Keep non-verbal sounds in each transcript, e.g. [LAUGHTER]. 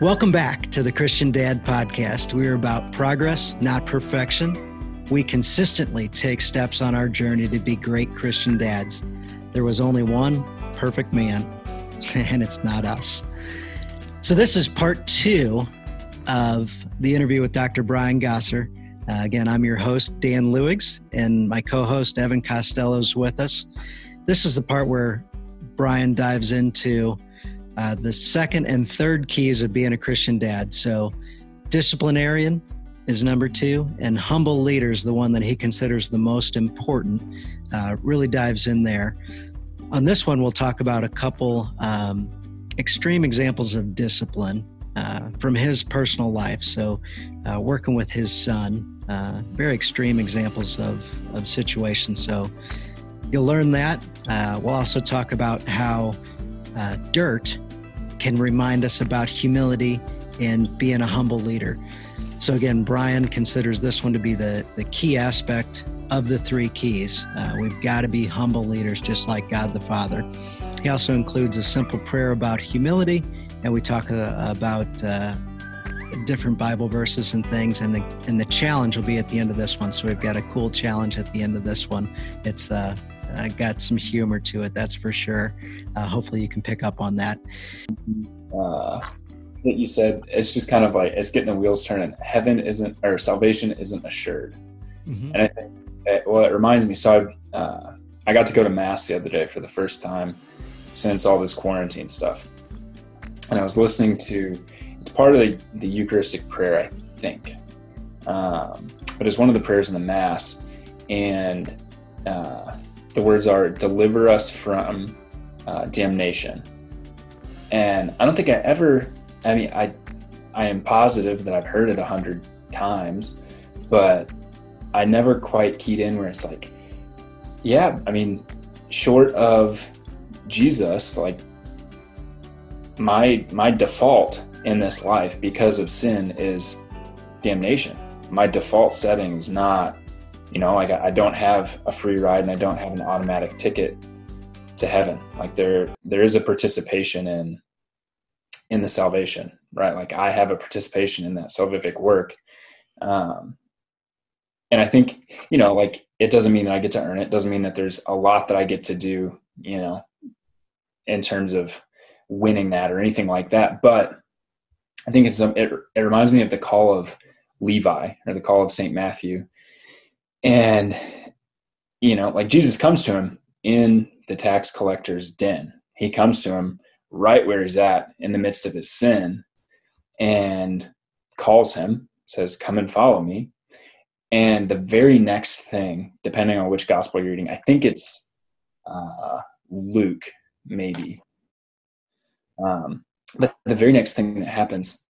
Welcome back to the Christian Dad Podcast. We are about progress, not perfection. We consistently take steps on our journey to be great Christian dads. There was only one perfect man, [LAUGHS] and it's not us. So, this is part two of the interview with Dr. Brian Gosser. Uh, again, I'm your host, Dan Luigs, and my co host, Evan Costello, is with us. This is the part where Brian dives into uh, the second and third keys of being a Christian dad. So, disciplinarian is number two, and humble leader is the one that he considers the most important. Uh, really dives in there. On this one, we'll talk about a couple um, extreme examples of discipline uh, from his personal life. So, uh, working with his son, uh, very extreme examples of, of situations. So, you'll learn that. Uh, we'll also talk about how uh, dirt can remind us about humility and being a humble leader. So, again, Brian considers this one to be the, the key aspect of the three keys. We've got to be humble leaders, just like God the Father. He also includes a simple prayer about humility, and we talk uh, about uh, different Bible verses and things. And the, and the challenge will be at the end of this one. So, we've got a cool challenge at the end of this one. It's uh, uh, got some humor to it, that's for sure. Uh, hopefully, you can pick up on that. Uh, that you said it's just kind of like it's getting the wheels turning. Heaven isn't, or salvation isn't assured. Mm-hmm. And I think, it, well, it reminds me. So I, uh, I got to go to mass the other day for the first time since all this quarantine stuff, and I was listening to. It's part of the, the Eucharistic prayer, I think, um, but it's one of the prayers in the mass, and uh, the words are deliver us from uh, damnation and i don't think i ever i mean i i am positive that i've heard it a hundred times but i never quite keyed in where it's like yeah i mean short of jesus like my my default in this life because of sin is damnation. My default setting is not you know like I, don't have a free ride and i don't have an automatic ticket to heaven. Like there there is a participation in in the salvation right? Like i have a participation in that salvific work. Um and i think you know like it doesn't mean that i get to earn it. it doesn't mean that there's a lot that i get to do you know in terms of winning that or anything like that but i think it's a, it, it reminds me of the call of levi or the call of saint matthew and, you know, like Jesus comes to him in the tax collector's den. He comes to him right where he's at in the midst of his sin and calls him, says, Come and follow me. And the very next thing, depending on which gospel you're reading, I think it's uh, Luke, maybe. Um, but the very next thing that happens,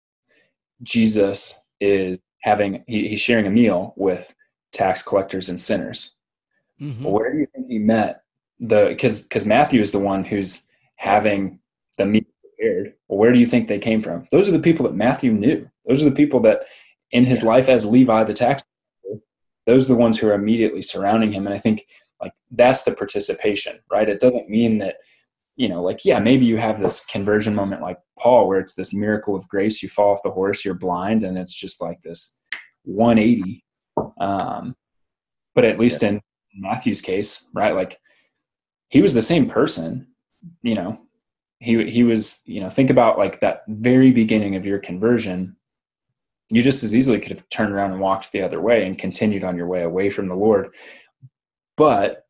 Jesus is having, he, he's sharing a meal with tax collectors and sinners. Mm-hmm. Well, where do you think he met the? Because because Matthew is the one who's having the meal prepared. Well, where do you think they came from? Those are the people that Matthew knew. Those are the people that, in his yeah. life as Levi the tax, collector, those are the ones who are immediately surrounding him. And I think like that's the participation, right? It doesn't mean that you know, like, yeah, maybe you have this conversion moment like Paul, where it's this miracle of grace. You fall off the horse, you're blind, and it's just like this 180 um, but at least yeah. in Matthew's case, right? Like he was the same person, you know, he, he was, you know, think about like that very beginning of your conversion. You just as easily could have turned around and walked the other way and continued on your way away from the Lord. But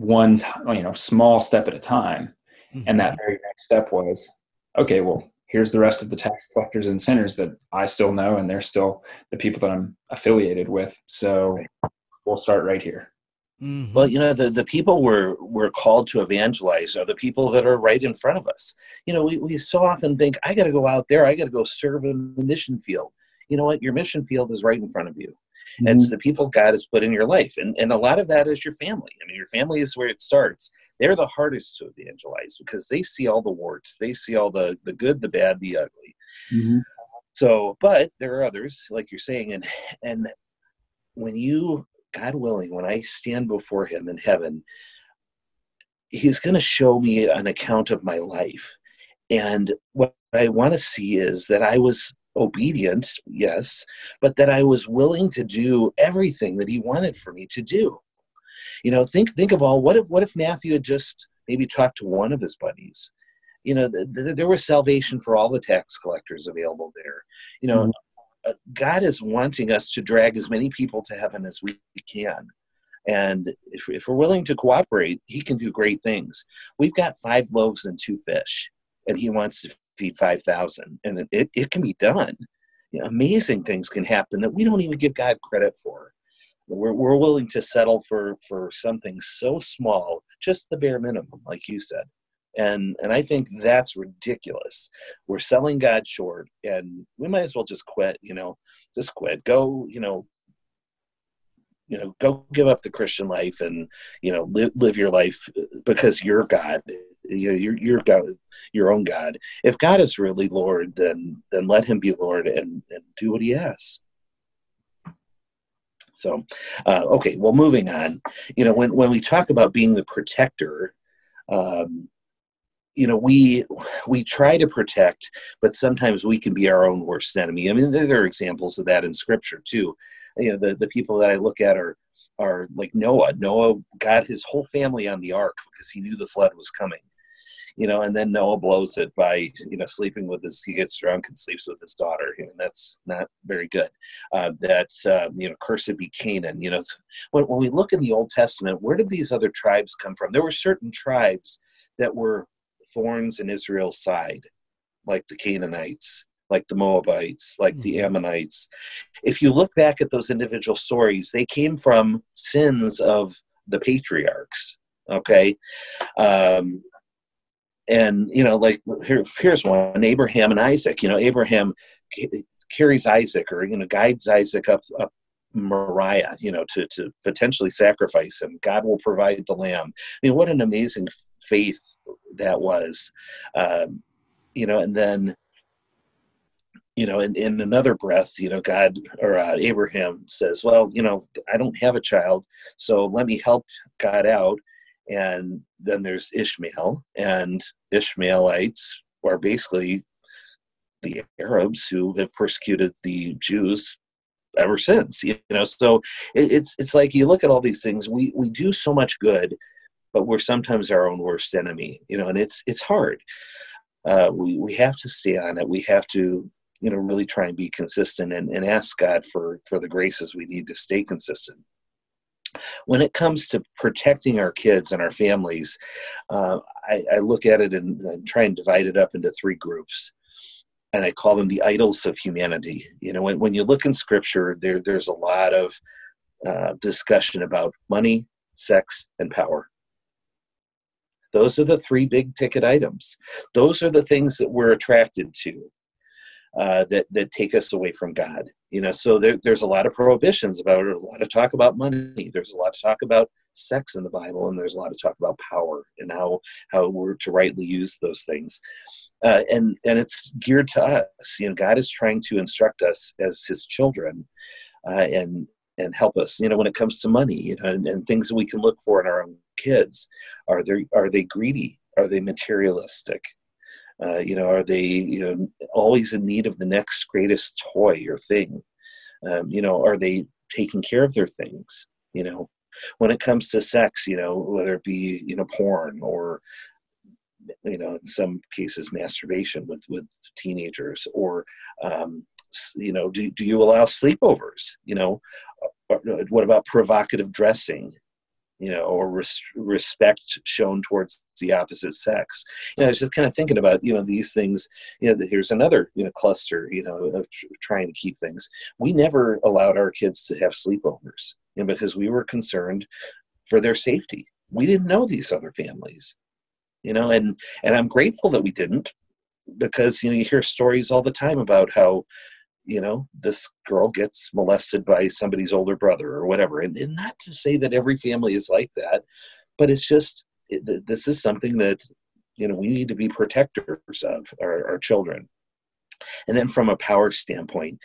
one, t- you know, small step at a time. Mm-hmm. And that very next step was, okay, well, here's the rest of the tax collectors and sinners that I still know, and they're still the people that I'm affiliated with. So we'll start right here. Mm-hmm. Well, you know, the, the people we're, we're called to evangelize are the people that are right in front of us. You know, we, we so often think, I got to go out there, I got to go serve in the mission field. You know what? Your mission field is right in front of you. Mm-hmm. It's the people God has put in your life. And, and a lot of that is your family. I mean, your family is where it starts they're the hardest to evangelize because they see all the warts they see all the the good the bad the ugly mm-hmm. so but there are others like you're saying and and when you God willing, when I stand before Him in heaven, He's going to show me an account of my life. And what I want to see is that I was obedient, yes, but that I was willing to do everything that He wanted for me to do. You know, think think of all. What if what if Matthew had just maybe talked to one of his buddies? You know, the, the, there was salvation for all the tax collectors available there. You know, mm-hmm uh, God is wanting us to drag as many people to heaven as we can. And if, if we're willing to cooperate, He can do great things. We've got five loaves and two fish, and He wants to feed 5,000. And it, it can be done. You know, amazing things can happen that we don't even give God credit for. We're, we're willing to settle for, for something so small, just the bare minimum, like you said and and i think that's ridiculous we're selling god short and we might as well just quit you know just quit go you know you know go give up the christian life and you know live, live your life because you're god you know, you're you're god your own god. If god is really lord then then let him be lord and and do what he asks so uh, okay well moving on. You know when when we talk about being the protector um, you know we we try to protect but sometimes we can be our own worst enemy. I mean there are examples of that in scripture too. You know the, the people that i look at are are like noah. Noah got his whole family on the ark because he knew the flood was coming you know and then noah blows it by you know sleeping with his he gets drunk and sleeps with his daughter and that's not very good uh, that uh, you know cursed be canaan you know when, when we look in the old testament where did these other tribes come from there were certain tribes that were thorns in Israel's side, like the Canaanites, like the Moabites, like mm-hmm. the Ammonites. If you look back at those individual stories, they came from sins of the patriarchs. Okay. Um, and, you know, like here, here's one Abraham and Isaac. You know, Abraham carries Isaac or, you know, guides Isaac up, up Moriah, you know, to, to potentially sacrifice him. God will provide the lamb. I mean, what an amazing faith that was. Um, you know, and then, you know, in, in another breath, you know, God or uh, Abraham says, well, you know, I don't have a child, so let me help God out. And then there's Ishmael, and Ishmaelites are basically the Arabs who have persecuted the Jews ever since you know? So it, it's it's like you look at all these things we we do so much good but we're sometimes our own worst enemy you know and it's it's hard. Uh, we we have to stay on it. We have to you know really try and be consistent and, and ask god for for the graces we need to stay consistent when it comes to protecting our kids and our families uh, I, I, look at it and, and try and divide it up into three groups and I call them the idols of humanity. You know, when, when you look in scripture, there there's a lot of uh, discussion about money, sex, and power. Those are the three big ticket items. Those are the things that we're attracted to uh, that that take us away from God. You know, so there, there's a lot of prohibitions about it. a lot of talk about money. There's a lot of talk about sex in the Bible, and there's a lot of talk about power and how how we're to rightly use those things uh, and and it's geared to us. You know, God is trying to instruct us as His children, uh, and and help us. You know, when it comes to money, you know, and, and things that we can look for in our own kids, are they are they greedy? Are they materialistic? Uh, you know, are they you know always in need of the next greatest toy or thing? Um, you know, are they taking care of their things? You know, when it comes to sex, you know, whether it be you know porn or you know in some cases masturbation with with teenagers or um, you know do, do you allow sleepovers you know uh, uh, what about provocative dressing you know or res- respect shown towards the opposite sex. You know i was just kind of thinking about you know these things you know here's another you know cluster you know of tr- trying to keep things. We never allowed our kids to have sleepovers you know, because we were concerned for their safety. We didn't know these other families you know and and i'm grateful that we didn't because you know you hear stories all the time about how you know this girl gets molested by somebody's older brother or whatever. And, and not to say that every family is like that but it's just it, this is something that you know we need to be protectors of our, our children. And then from a power standpoint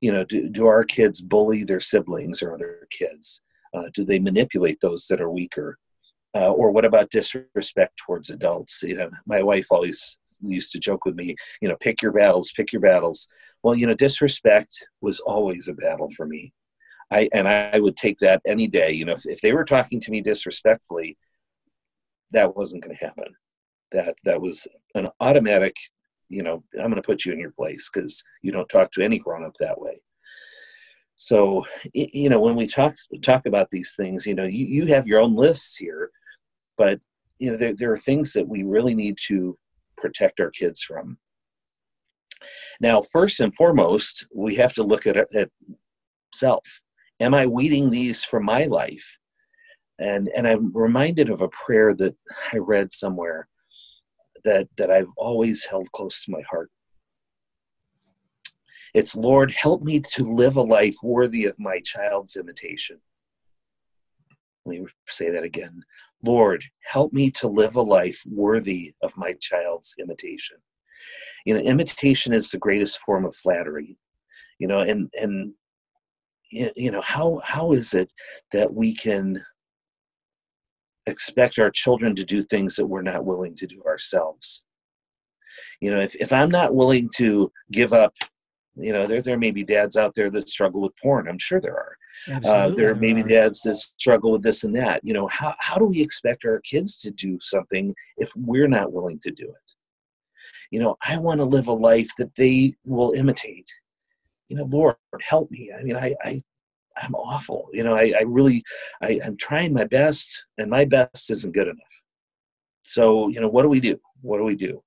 you know do, do our kids bully their siblings or other kids? Uh, do they manipulate those that are weaker? Uh, or what about disrespect towards adults? You know, my wife always used to joke with me, you know, pick your battles, pick your battles. Well, you know, disrespect was always a battle for me. I and I would take that any day. You know, if, if they were talking to me disrespectfully, that wasn't going to happen. That that was an automatic. You know, I'm going to put you in your place because you don't talk to any grown up that way. So, you know, when we talk talk about these things, you know, you, you have your own lists here, but you know, there, there are things that we really need to protect our kids from. Now, first and foremost, we have to look at, at self. Am I weeding these from my life? And and I'm reminded of a prayer that I read somewhere that that I've always held close to my heart. It's Lord, help me to live a life worthy of my child's imitation. Let me say that again. Lord, help me to live a life worthy of my child's imitation. You know, imitation is the greatest form of flattery. You know, and and you know how how is it that we can expect our children to do things that we're not willing to do ourselves you know if, if i'm not willing to give up you know there, there may be dads out there that struggle with porn i'm sure there are uh, there may be dads that struggle with this and that you know how, how do we expect our kids to do something if we're not willing to do it you know i want to live a life that they will imitate you know lord help me i mean i, I I'm awful. You know, I, I really, I, I'm trying my best, and my best isn't good enough. So, you know, what do we do? What do we do?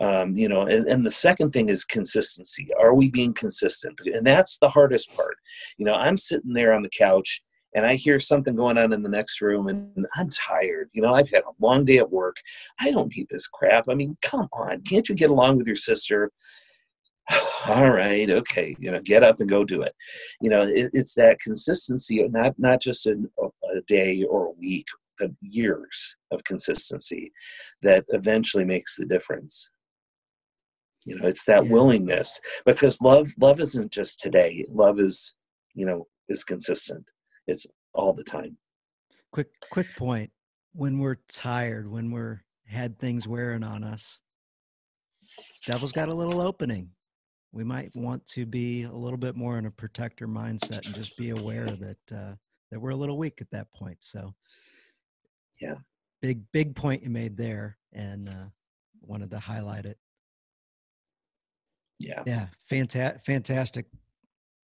Um, you know, and, and the second thing is consistency. Are we being consistent? And that's the hardest part. You know, I'm sitting there on the couch and I hear something going on in the next room and I'm tired. You know, I've had a long day at work. I don't need this crap. I mean, come on. Can't you get along with your sister? [SIGHS] all right okay you know get up and go do it you know it, it's that consistency not not just in a day or a week but years of consistency that eventually makes the difference. You know it's that yeah. willingness because love love isn't just today. Love is you know is consistent. It's all the time. Quick quick point. When we're tired when we're had things wearing on us devil's got a little opening. We might want to be a little bit more in a protector mindset and just be aware that uh, that we're a little weak at that point. So, yeah, big big point you made there, and uh, wanted to highlight it. Yeah, yeah, fantastic, fantastic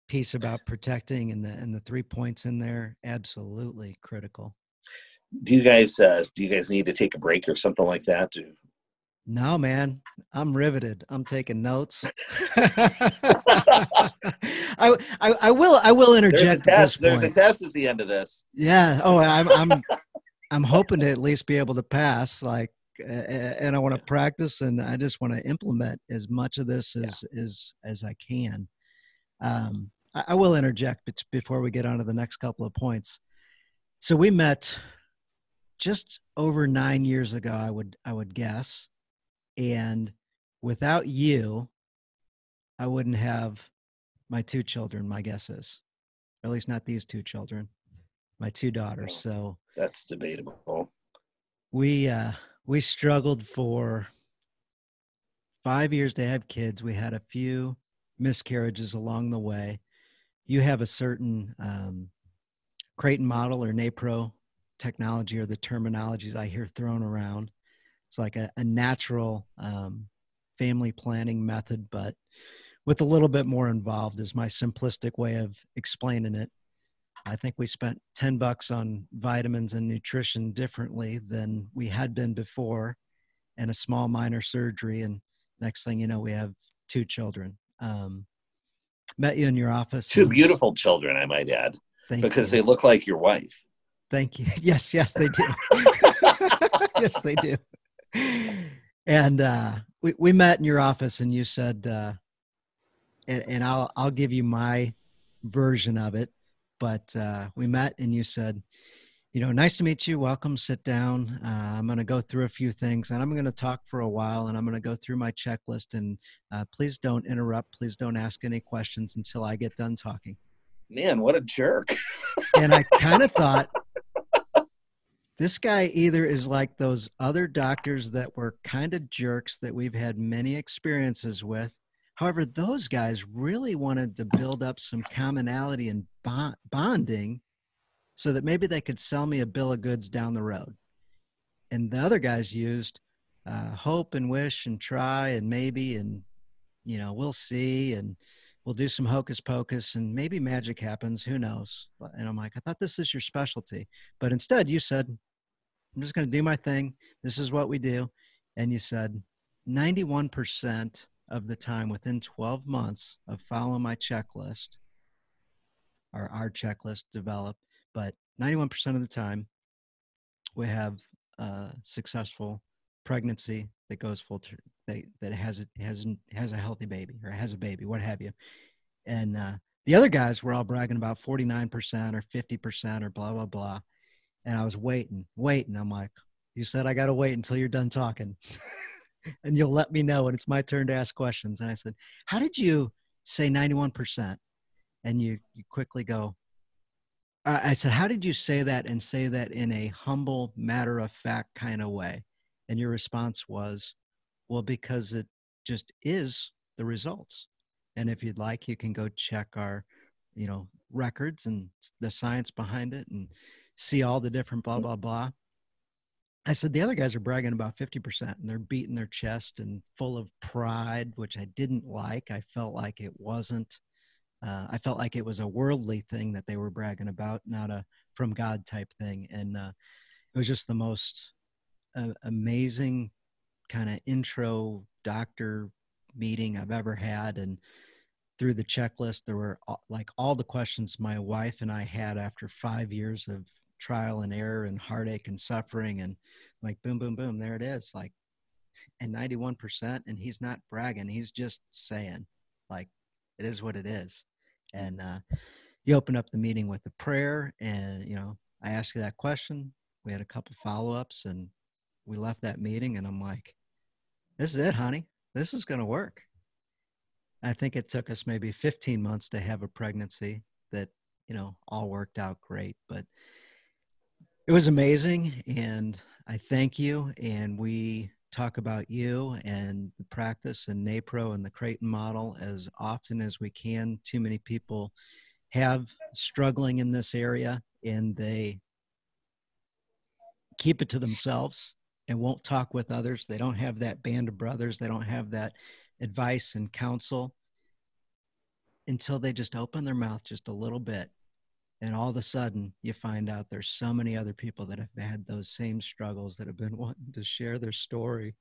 piece about protecting, and the and the three points in there, absolutely critical. Do you guys uh, do you guys need to take a break or something like that to no, man, I'm riveted. I'm taking notes. [LAUGHS] I, I, I will I will interject. There's a, test. There's a test at the end of this. Yeah. Oh, I'm I'm [LAUGHS] I'm hoping to at least be able to pass. Like, and I want to practice, and I just want to implement as much of this as yeah. as as I can. Um, I, I will interject before we get on to the next couple of points. So we met just over nine years ago. I would I would guess and without you, I wouldn't have my two children, my guess is. Or at least not these two children, my two daughters. So that's debatable. We uh we struggled for five years to have kids. We had a few miscarriages along the way. You have a certain um, Creighton model or NAPRO technology or the terminologies I hear thrown around it's like a, a natural um, family planning method, but with a little bit more involved is my simplistic way of explaining it. I think we spent 10 bucks on vitamins and nutrition differently than we had been before and a small minor surgery. And next thing you know, we have two children. Um, met you in your office. Two beautiful children, I might add, because you. they look like your wife. Thank you. [LAUGHS] Yes, yes, they do. [LAUGHS] yes, they do and uh, we we met in your office, and you said, uh, and, and I'll I'll give you my version of it. But uh, we met, and you said, you know, nice to meet you. Welcome. Sit down. Uh, I'm going to go through a few things, and I'm going to talk for a while, and I'm going to go through my checklist. And uh, please don't interrupt. Please don't ask any questions until I get done talking. Man, what a jerk. and I kind of [LAUGHS] thought this guy either is like those other doctors that were kind of jerks that we've had many experiences with. However, those guys really wanted to build up some commonality and bond- bonding so that maybe they could sell me a bill of goods down the road. And the other guys used uh, hope and wish and try and maybe and you know we'll see and we'll do some hocus pocus and maybe magic happens who knows? And i'm like i thought this is your specialty. But instead you said i'm just going to do my thing. This is what we do. And you said 91% of the time within 12 months of following my checklist or our checklist developed but 91% of the time we have a successful pregnancy that goes full term that, that has a, has has a healthy baby or has a baby what have you. And uh, the other guys were all bragging about 49% or 50% or blah blah blah. And i was waiting waiting. I'm like you said i gotta wait until you're done talking [LAUGHS] and you'll let me know when it's my turn to ask questions and i said how did you say 91% and you you quickly go I said, How did you say that and say that in a humble, matter of fact kind of way? And your response was, well, because it just is the results. And if you'd like, you can go check our, you know, records and the science behind it and see all the different blah, mm. blah, blah. I said, the other guys are bragging about 50% and they're beating their chest and full of pride, which I didn't like. I felt like it wasn't, uh, I felt like it was a worldly thing that they were bragging about, not a from God type thing. And uh, it was just the most a, amazing kind of intro doctor meeting I've ever had. And through the checklist, there were like all the questions my wife and I had after five years of trial and error and heartache and suffering. And like, boom, boom, boom, there it is. Like, and 91%. And he's not bragging, he's just saying, like, it is what it is. And uh, you open up the meeting with a prayer. And, you know, I asked you that question. We had a couple follow ups and we left that meeting and I'm like, this is it, honey. This is going to work. I think it took us maybe 15 months to have a pregnancy that, you know, all worked out great. But it was amazing. And I thank you. And we talk about you and the practice and NAPRO and the Creighton model as often as we can. Too many people have struggling in this area and they keep it to themselves and won't talk with others. They don't have that band of brothers. They don't have that advice and counsel until they just open their mouth just a little bit. And all of a sudden, you find out there's so many other people that have had those same struggles that have been [LAUGHS] wanting to share their story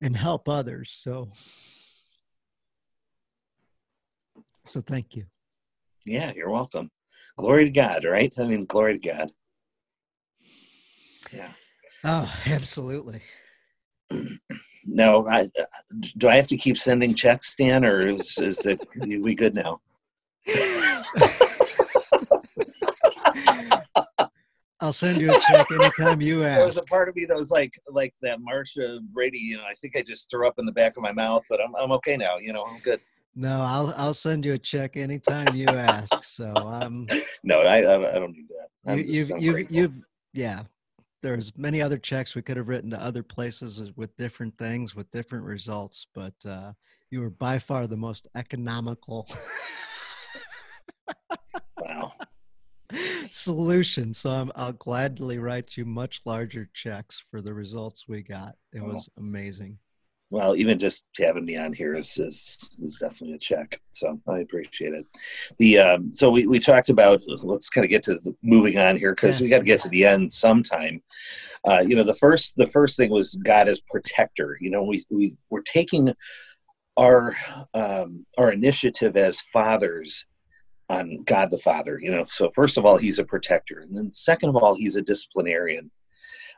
and help others. So, so thank you. Yeah, you're welcome. Glory to God, right? I mean, glory to God. Yeah. Oh, absolutely. [CLEARS THROAT] No, I, uh, do I have to keep sending checks, Dan, or is is it we good now? [LAUGHS] I'll send you a check anytime you ask. [LAUGHS] There was a part of me that was like, like that Marcia Brady. You know, I think I just threw up in the back of my mouth, but I'm I'm okay now. You know, I'm good. No, I'll I'll send you a check anytime you ask. So um. [LAUGHS] No, I I don't need that. I'm you, you've you've, you've yeah there's many other checks we could have written to other places with different things with different results but uh, you were by far the most economical [LAUGHS] solution so I'm, i'll gladly write you much larger checks for the results we got it was amazing well, even just having me on here is, is, is definitely a check. So I appreciate it. The um, so we, we talked about let's kind of get to the, moving on here because we got to get to the end sometime. Uh, you know, the first the first thing was God as protector. You know, we we we're taking our um, our initiative as fathers on God the Father. You know, so first of all, He's a protector, and then second of all, He's a disciplinarian.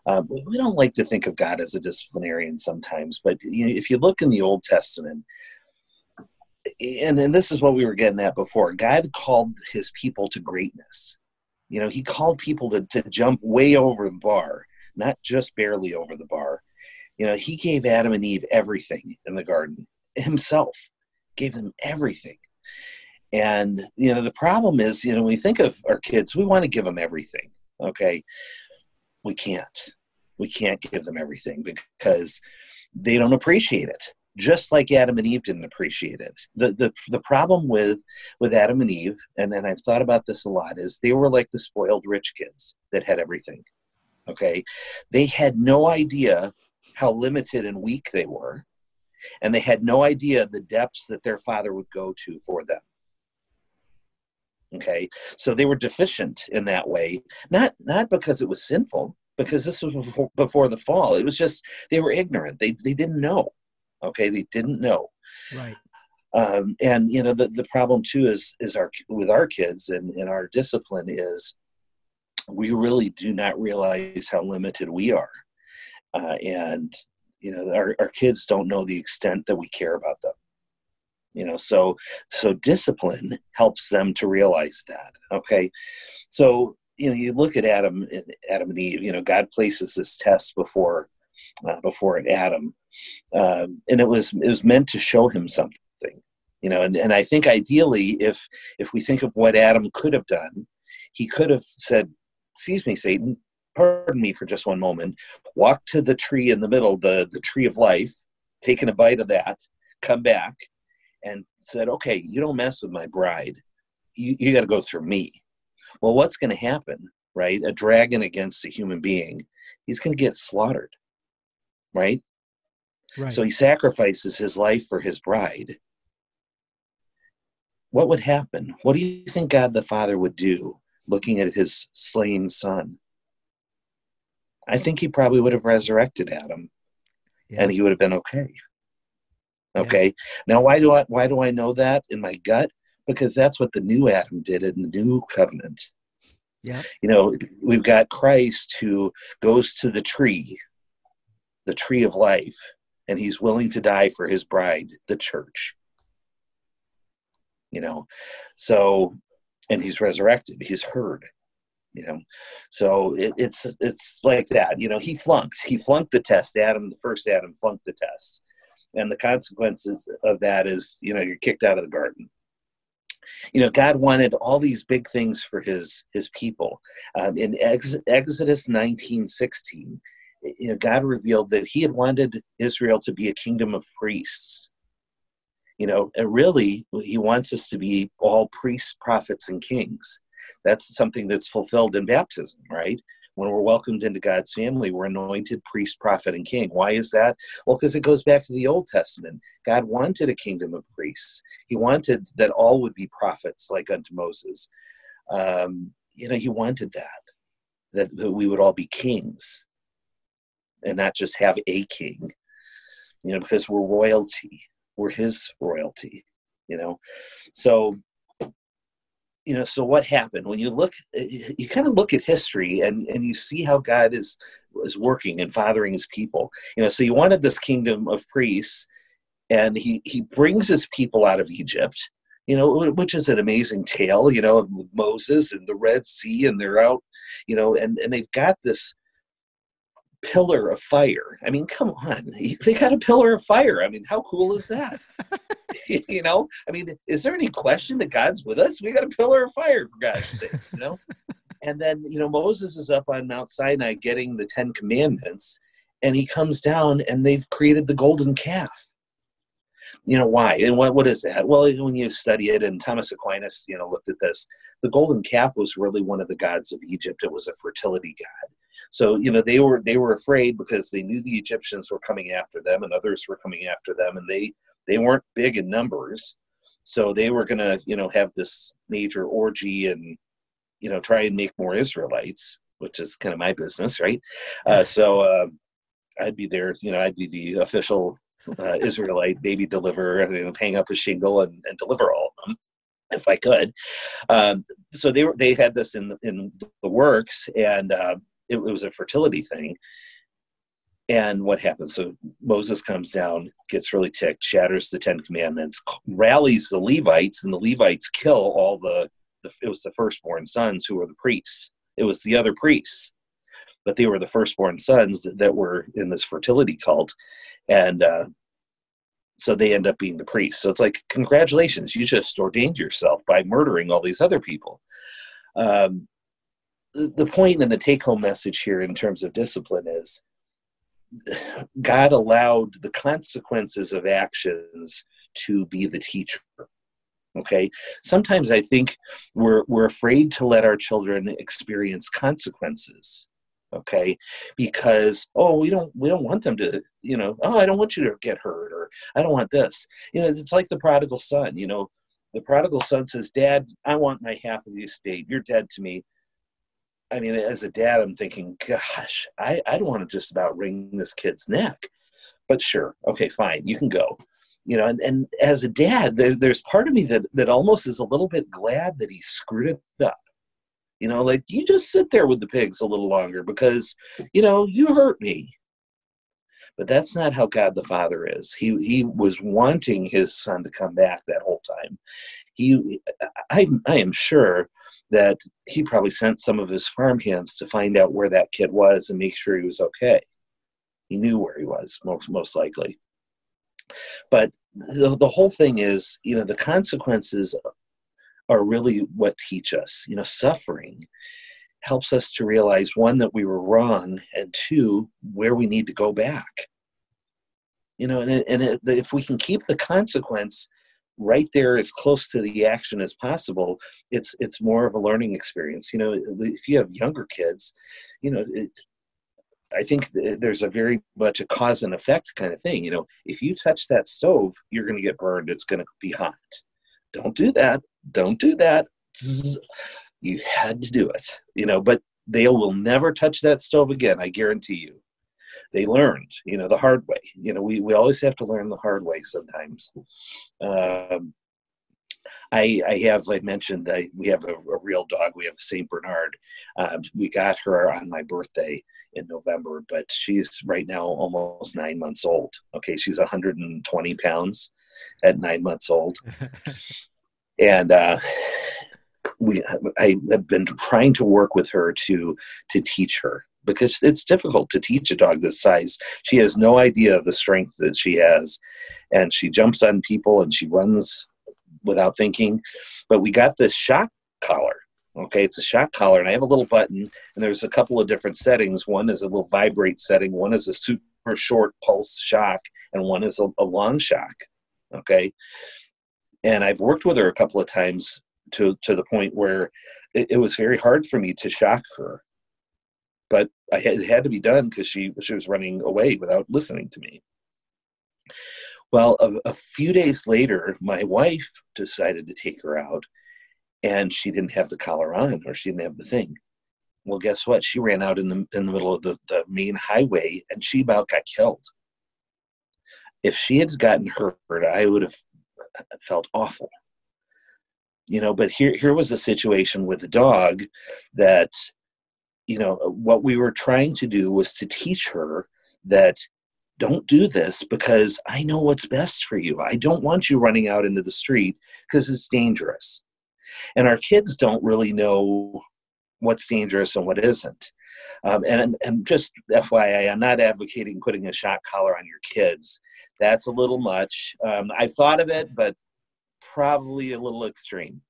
Uh, we don't like to think of God as a disciplinarian sometimes, but you know, if you look in the Old Testament, and, and this is what we were getting at before, God called his people to greatness. You know, he called people to, to jump way over the bar, not just barely over the bar. You know, he gave Adam and Eve everything in the garden himself, gave them everything. And you know, the problem is, you know, when we think of our kids, we want to give them everything. Okay, we can't. We can't give them everything because they don't appreciate it just like Adam and Eve didn't appreciate it. The the the problem with with Adam and Eve, and and I've thought about this a lot, is they were like the spoiled rich kids that had everything. Okay, they had no idea how limited and weak they were, and they had no idea the depths that their father would go to for them. Okay, so they were deficient in that way, not not because it was sinful, because this was before, before the fall. It was just they were ignorant. They they didn't know Okay, they didn't know. Right. Um, and you know the, the problem too is is our with our kids and, and our discipline is we really do not realize how limited we are uh, and you know our, our kids don't know the extent that we care about them you know so so discipline helps them to realize that okay so you know you look at adam adam and eve you know god places this test before uh, before Adam, um, and it was it was meant to show him something, you know. And, and I think ideally, if if we think of what Adam could have done, he could have said, "Excuse me, Satan, pardon me for just one moment. Walk to the tree in the middle, the the tree of life, taken a bite of that, come back, and said, "Okay, you don't mess with my bride. You you got to go through me." Well, what's going to happen, right? A dragon against a human being, he's going to get slaughtered right? Right. So he sacrifices his life for his bride. What would happen? What do you think God the Father would do looking at his slain son? I think he probably would have resurrected Adam yeah. and he would have been okay. Okay. Yeah. Now why do I why do I know that in my gut? Because that's what the new Adam did in the new covenant. Yeah. You know, we've got Christ who goes to the tree the tree of life, and he's willing to die for his bride, the church. You know, so, and he's resurrected, he's heard, you know, so it, it's it's like that. You know, he flunked, he flunked the test. Adam, the first Adam, flunked the test, and the consequences of that is, you know, you're kicked out of the garden you know god wanted all these big things for his his people um, in Ex- exodus 19 16 you know, God revealed that He had wanted Israel to be a kingdom of priests. You know, and really, He wants us to be all priests, prophets, and kings. That's something that's fulfilled in baptism, right? When we're welcomed into God's family, we're anointed priest, prophet, and king. Why is that? Well, because it goes back to the Old Testament. God wanted a kingdom of priests. He wanted that all would be prophets like unto Moses. Um, you know, He wanted that, that, that we would all be kings and not just have a king you know because we're royalty we're his royalty you know so you know so what happened? When you look eh, eh, you kind of look at history and and you see how god is is working and fathering his people. You know so he wanted this kingdom of priests and he he brings his people out of egypt you know which is an amazing tale you know moses and the red sea and they're out you know and and they've got this pillar of fire. I mean, come on, [LAUGHS] they got a pillar of fire. I mean, how cool is that? [LAUGHS] [LAUGHS] you know, I mean, is there any question that God's with us? We got a pillar of fire for God's sakes, you know. and then you know Moses is up on Mount Sinai getting the Ten Commandments, and he comes down and they've created the golden calf. You know why? And what what is that? Well, when you study it, and Thomas Aquinas, you know, looked at this. The golden calf was really one of the gods of Egypt. It was a fertility god so you know they were they were afraid because they knew the Egyptians were coming after them and others were coming after them, and they they weren't big in numbers, so they were going to you know have this major orgy and you know try and make more Israelites, which is kind of my business, right? Uh, so uh, I'd be there, you know, I'd be the official uh, Israelite baby deliverer, you know, hang up a shingle and, and deliver all of them if I could. Um, so they were they had this in in the works, and uh, it, it was a fertility thing. And what happens? So Moses comes down, gets really ticked, shatters the Ten Commandments, rallies the Levites, and the Levites kill all the, the it was the firstborn sons who were the priests. It was the other priests, but they were the firstborn sons that, that were in this fertility cult. And uh, so they end up being the priests. So it's like, congratulations, you just ordained yourself by murdering all these other people. Um, the point and the take home message here in terms of discipline is God allowed the consequences of actions to be the teacher. Okay. Sometimes I think we're, we're afraid to let our children experience consequences okay because oh we don't we don't want them to you know oh i don't want you to get hurt or i don't want this you know it's like the prodigal son you know the prodigal son says dad i want my half of the estate you're dead to me i mean as a dad i'm thinking gosh i i don't want to just about wring this kid's neck but sure okay fine you can go you know and, and as a dad there, there's part of me that that almost is a little bit glad that he screwed it up you know, like you just sit there with the pigs a little longer because, you know, you hurt me. But that's not how God the Father is. He he was wanting his son to come back that whole time. He I I am sure that he probably sent some of his farm hands to find out where that kid was and make sure he was okay. He knew where he was, most most likely. But the, the whole thing is, you know, the consequences are really what teach us. You know, suffering helps us to realize one, that we were wrong, and two, where we need to go back. You know, and, and if we can keep the consequence right there as close to the action as possible, it's it's more of a learning experience. You know, if you have younger kids, you know, it, I think there's a very much a cause and effect kind of thing. You know, if you touch that stove, you're going to get burned. It's going to be hot. Don't do that don't do that. You had to do it, you know, but they will never touch that stove again, I guarantee you. They learned, you know, the hard way. You know, we, we always have to learn the hard way sometimes. Um, I, I have, I mentioned, I, we have a, a real dog. We have a St. Bernard. Uh, we got her on my birthday in November, but she's right now almost nine months old. Okay, she's 120 pounds at nine months old. [LAUGHS] and uh, we I have been trying to work with her to to teach her because it's difficult to teach a dog this size. She has no idea of the strength that she has, and she jumps on people and she runs without thinking. But we got this shock collar. Okay, it's a shock collar, and I have a little button, and there's a couple of different settings. One is a little vibrate setting, one is a super short pulse shock, and one is a, a long shock. Okay, and I've worked with her a couple of times to to the point where it, it was very hard for me to shock her, but I had, it had to be done because she she was running away without listening to me. Well, a, a few days later, my wife decided to take her out, and she didn't have the collar on, or she didn't have the thing. Well, guess what? She ran out in the in the middle of the, the main highway, and she about got killed. If she had gotten hurt, I would have felt awful you know but here here was a situation with a dog that you know what we were trying to do was to teach her that don't do this because i know what's best for you i don't want you running out into the street because it's dangerous and our kids don't really know what's dangerous and what isn't um, and, and just fyi i'm not advocating putting a shock collar on your kids that's a little much. Um, I've thought of it, but probably a little extreme.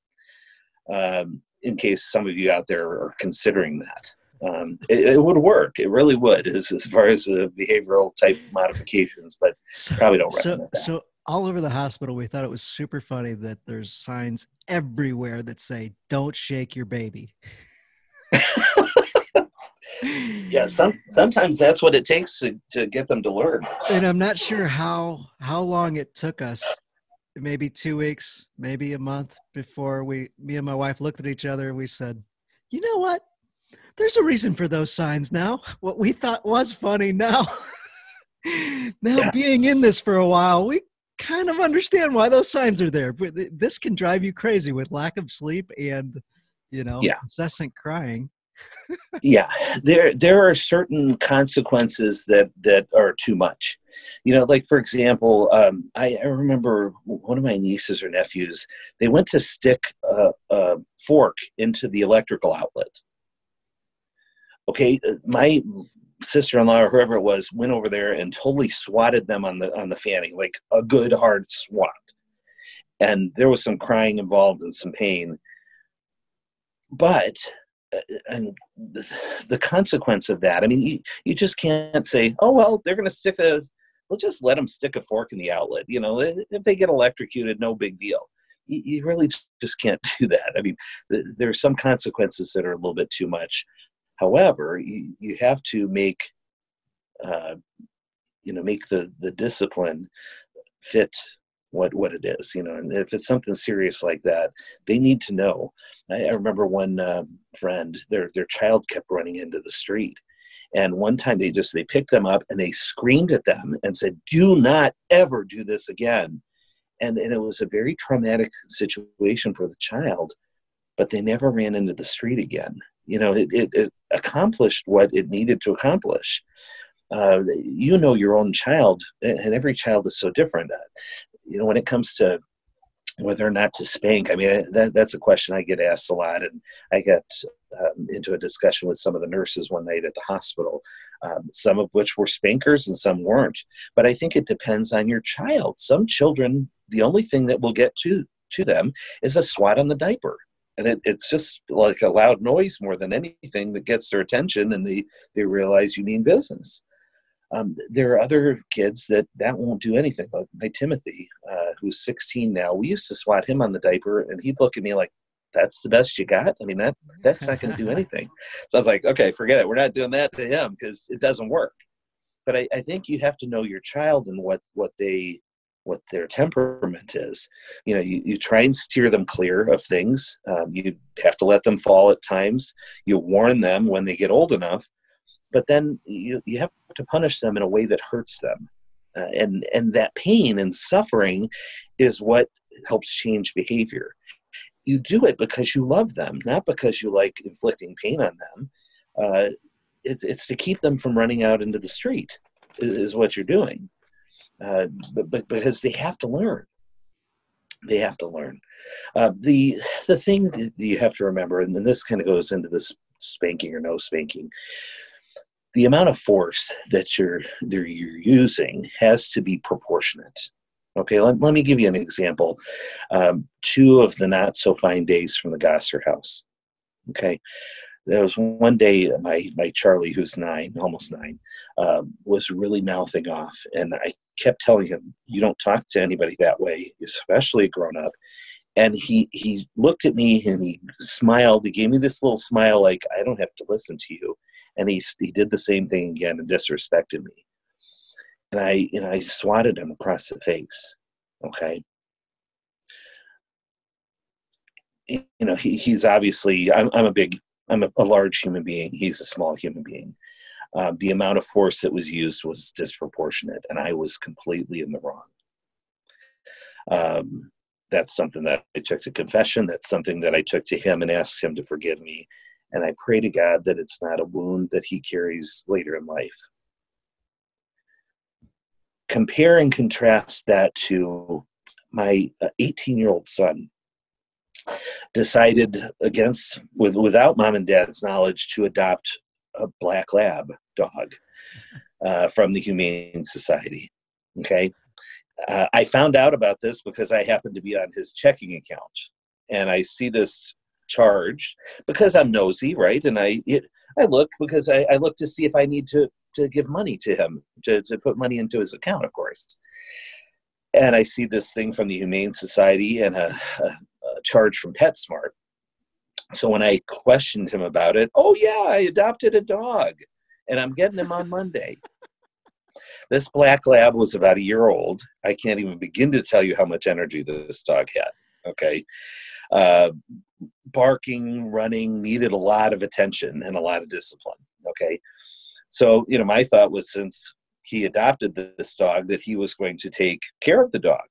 Um, in case some of you out there are considering that. Um, it, it, would work. It really would, as, as far as the behavioral type modifications, but so, probably don't recommend so, that. So all over the hospital, we thought it was super funny that there's signs everywhere that say "Don't shake your baby." [LAUGHS] yeah, some sometimes that's what it takes to, to get them to learn. And I'm not sure how how long it took us. Maybe two weeks, maybe a month before we me and my wife looked at each other and we said, you know what? There's a reason for those signs now. What we thought was funny now. [LAUGHS] now yeah. being in this for a while, we kind of understand why those signs are there. But this can drive you crazy with lack of sleep and you know yeah. incessant crying [LAUGHS] yeah, there there are certain consequences that that are too much. You know, like for example, um, I, I, remember one of my nieces or nephews. They went to stick a, a fork into the electrical outlet. Okay, uh, my sister-in-law or whoever it was went over there and totally swatted them on the on the fanny like a good hard swat. And there was some crying involved and some pain. But uh, and the, consequence of that i mean you, you just can't say oh well they're going to stick a we'll just let them stick a fork in the outlet you know if they get electrocuted no big deal. You, you really just can't do that. I mean th- there are some consequences that are a little bit too much However, you, you have to make uh, you know make the the discipline fit what what it is you know and if it's something serious like that they need to know. I, I remember one uh, friend their their child kept running into the street and one time they just they picked them up and they screamed at them and said do not ever do this again. And and it was a very traumatic situation for the child but they never ran into the street again you know it, it, it accomplished what it needed to accomplish. Uh, you know your own child and every child is so different. Uh, you know when it comes to whether or not to spank i mean that, that's a question i get asked a lot and i got um, into a discussion with some of the nurses one night at the hospital um, some of which were spankers and some weren't. But i think it depends on your child. Some children the only thing that will get to to them is a swat on the diaper and it, it's just like a loud noise more than anything that gets their attention and they, they realize you mean business. Um, there are other kids that that won't do anything like my timothy uh, who's 16 now. We used to swat him on the diaper and he'd look at me like that's the best you got? I mean that that's not going to do [LAUGHS] anything. So i was like okay forget it. We're not doing that to him because it doesn't work. But I, I think you have to know your child and what what they what their temperament is. You know, you, you try and steer them clear of things. Um, you have to let them fall at times. You warn them when they get old enough, but then you, you have to punish them in a way that hurts them. Uh, and, and that pain and suffering is what helps change behavior. You do it because you love them, not because you like inflicting pain on them. Uh, it's, it's to keep them from running out into the street, is, is what you're doing uh, but, but because they have to learn. They have to learn. Uh, the the thing that you have to remember and then this kind of goes into this spanking or no spanking the amount of force that you're that you're using has to be proportionate. Okay let, let me give you an example. Um, two of the not so fine days from the gosser house. Okay there was one day my my Charlie, who's nine, almost nine, um, was really mouthing off, and I kept telling him, "You don't talk to anybody that way, especially a grown up." And he he looked at me and he smiled. He gave me this little smile, like I don't have to listen to you. And he he did the same thing again and disrespected me. And I and I swatted him across the face. Okay. You know, he, he's obviously I'm, I'm a big I'm a, a large human being. He's a small human being. Uh, the amount of force that was used was disproportionate, and I was completely in the wrong. Um, that's something that I took to confession. That's something that I took to him and asked him to forgive me. And I pray to God that it's not a wound that he carries later in life. Compare and contrast that to my 18 year old son decided against with without mom and dad's knowledge to adopt a black lab dog uh, from the humane society okay? Uh, i found out about this because i happened to be on his checking account and i see this charge because i'm nosy right? And i it, i look because I, I look to see if i need to to give money to him to, to put money into his account of course. And I see this thing from the Humane Society and a, a, charge from PetSmart. So when I questioned him about it, oh yeah, I adopted a dog, and I'm getting him on Monday. [LAUGHS] this black lab was about a year old. I can't even begin to tell you how much energy this dog had. Okay, uh, barking, running, needed a lot of attention and a lot of discipline. Okay, so you know my thought was since he adopted this dog that he was going to take care of the dog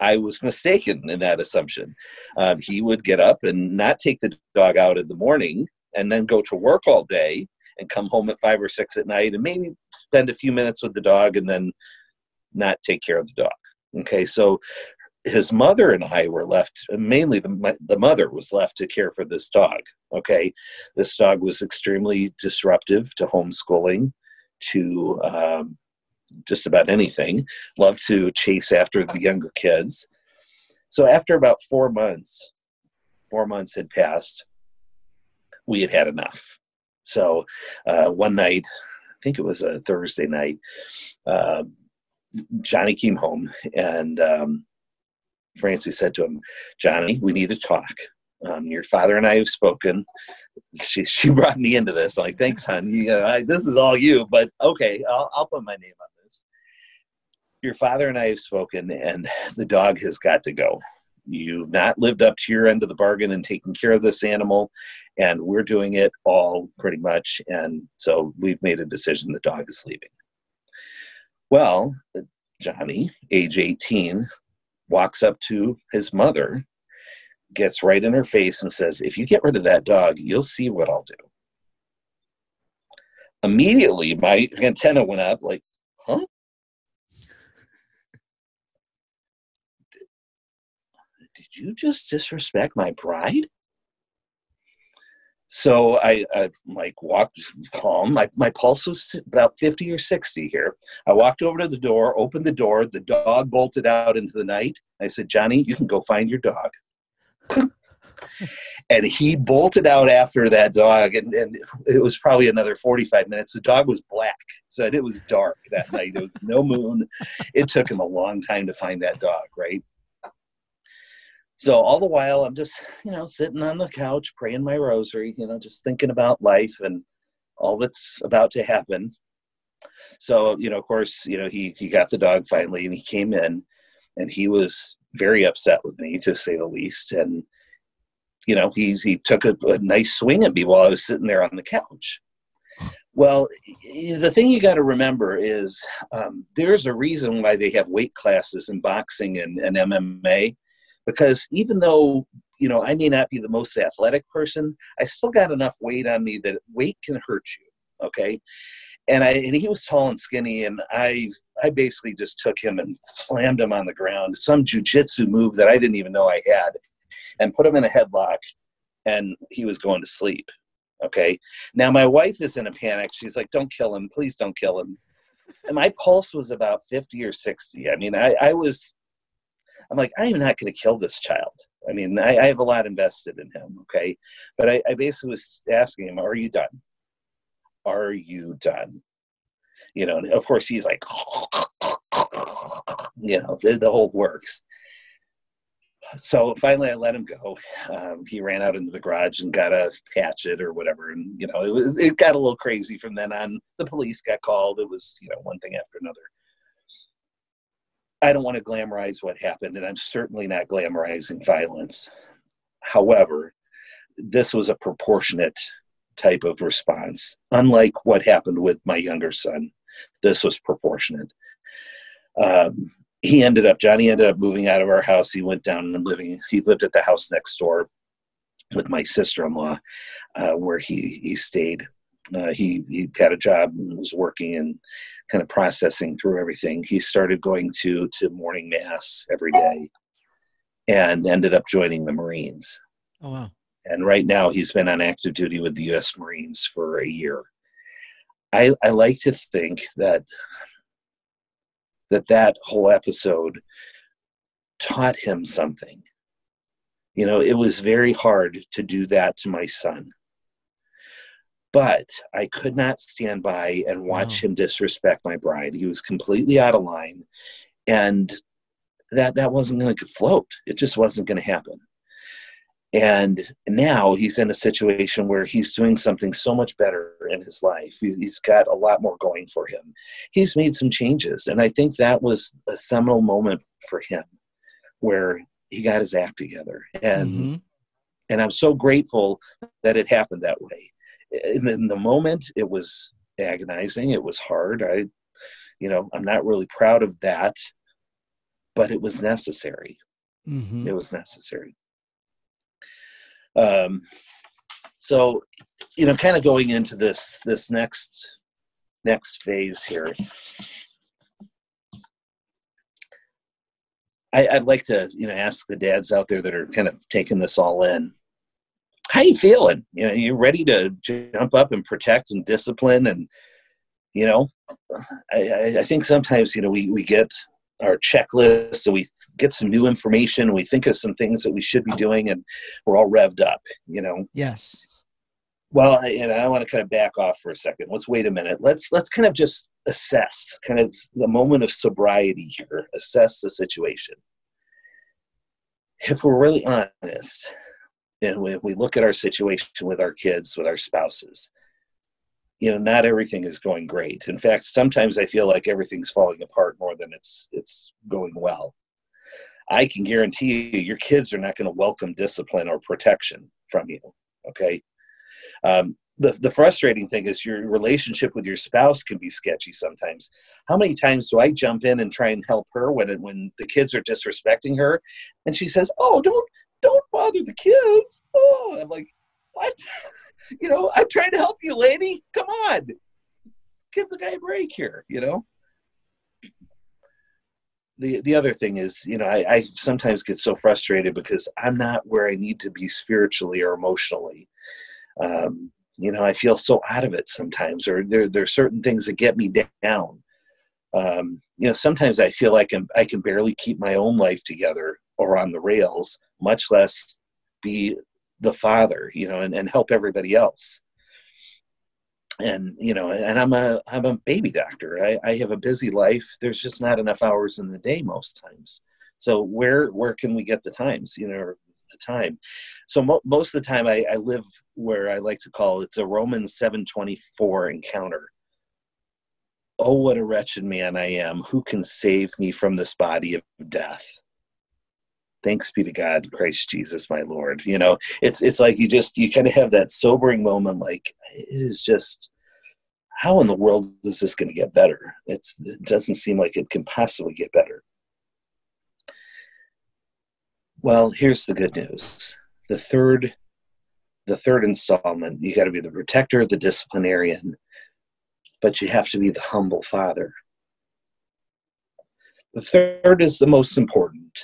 I was mistaken in that assumption. Um, he would get up and not take the dog out in the morning and then go to work all day and come home at five or six at night and maybe spend a few minutes with the dog and then not take care of the dog. Okay, so his mother and I were left, mainly the, the mother was left to care for this dog. Okay, this dog was extremely disruptive to homeschooling. to um, just about anything, loved to chase after the younger kids. So after about four months, four months had passed, we had had enough. So uh, one night, I think it was a Thursday night, uh, Johnny came home and um, Francie said to him, Johnny, we need to talk. Um, your father and I have spoken. She, she [LAUGHS] brought me into this. I'm like, thanks, hon. You know, I, this is all you, but okay, I'll, I'll put my name on. Your father and I have spoken, and [LAUGHS] the dog has got to go. You've not lived up to your end of the bargain and taken care of this animal, and we're doing it all pretty much. And so we've made a decision the dog is leaving. Well, Johnny, age 18, walks up to his mother, gets right in her face, and says, If you get rid of that dog, you'll see what I'll do. Immediately, my antenna went up like, Huh? Did you just disrespect my bride? So I, I like walked calm. My, my pulse was about 50 or 60 here. I walked over to the door, opened the door. The dog bolted out into the night. I said, Johnny, you can go find your dog. [LAUGHS] and he bolted out after that dog. And, and it was probably another 45 minutes. The dog was black. So it was dark that night. It was no moon. It took him a long time to find that dog, right? So all the while, I'm just, you know, sitting on the couch praying my rosary, you know, just thinking about life and all that's about to happen. So, you know, of course, you know, he he got the dog finally, and he came in, and he was very upset with me, to say the least. And you know, he he took a, a nice swing at me while I was sitting there on the couch. Well, the thing you got to remember is um, there's a reason why they have weight classes in boxing and, and MMA because even though you know I may not be the most athletic person, I still got enough weight on me that weight can hurt you. Okay, and I and he was tall and skinny, and I I basically just took him and slammed him on the ground, some jujitsu move that I didn't even know I had, and put him in a headlock, and he was going to sleep. Okay, now my wife is in a panic. She's like, "Don't kill him, please don't kill him." And my pulse was about 50 or 60. I mean, I, I was I'm like, I am not going to kill this child. I mean, I, I, have a lot invested in him, okay? But I, I basically was asking him, Are you done? Are you done? You know, and of course, he's like, [LAUGHS] you know, the, the whole works. So finally, I let him go. Um, he ran out into the garage and got a hatchet or whatever, and you know, it was it got a little crazy from then on. The police got called. It was you know one thing after another. I don't want to glamorize what happened, and I'm certainly not glamorizing violence. However, this was a proportionate type of response. Unlike what happened with my younger son, this was proportionate. Um, he ended up, Johnny ended up moving out of our house. He went down and living, he lived at the house next door with my sister in law, uh, where he, he stayed. Uh, he, he had a job and was working and kind of processing through everything, he started going to to morning mass every day, and ended up joining the Marines. Oh wow! And right now, he's been on active duty with the U.S. Marines for a year. I, I like to think that that that whole episode taught him something. You know, it was very hard to do that to my son but I could not stand by and watch wow. him disrespect my bride. He was completely out of line, and that that wasn't going to float. It just wasn't going to happen. And now he's in a situation where he's doing something so much better in his life. He's got a lot more going for him. He's made some changes, and I think that was a seminal moment for him, where he got his act together. And mm-hmm. and I'm so grateful that it happened that way in, in the moment it was agonizing it was hard. I you know i'm not really proud of that but it was necessary. Mm-hmm. it was necessary. Um so you know kind of going into this this next next phase here. I, would like to you know ask the dads out there that are kind of taking this all in how you feeling? You know, you're ready to jump up and protect and discipline and you know I, I think sometimes you know we, we get our checklist and we get some new information and we think of some things that we should be doing and we're all revved up you know? Yes. Well and i want to kind of back off for a second. Let's wait a minute. Let's let's kind of just assess kind of the moment of sobriety here assess the situation. If we're really honest and we, we look at our situation with our kids with our spouses. You know not everything is going great. In fact sometimes i feel like everything's falling apart more than it's it's going well. I can guarantee you your kids are not going to welcome discipline or protection from you okay? Um, the, the frustrating thing is your relationship with your spouse can be sketchy sometimes. How many times do i jump in and try and help her when when the kids are disrespecting her? And she says oh don't don't bother the kids oh i'm like what [LAUGHS] you know, I'm trying to help you, lady. Come on. Give the guy a break here, you know? The, the other thing is, you know, I, I sometimes get so frustrated because I'm not where I need to be spiritually or emotionally. Um, you know, I feel so out of it sometimes, or there, there are certain things that get me down. Um, you know, sometimes I feel like I'm, I can barely keep my own life together or on the rails, much less be the father you know and, and help everybody else. And you know and i'm a i'm a baby doctor. I, I have a busy life. There's just not enough hours in the day most times. So where where can we get the times you know the time? So mo- most of the time I, I live where i like to call it's a roman 724 encounter. Oh what a wretched man i am. Who can save me from this body of death thanks be to God, Christ Jesus, my Lord. You know, it's it's like you just you kind of have that sobering moment, like it is just how in the world is this going to get better? It's it doesn't seem like it can possibly get better. Well, here's the good news. The third the third installment, you got to be the protector, the disciplinarian, but you have to be the humble father. The third is the most important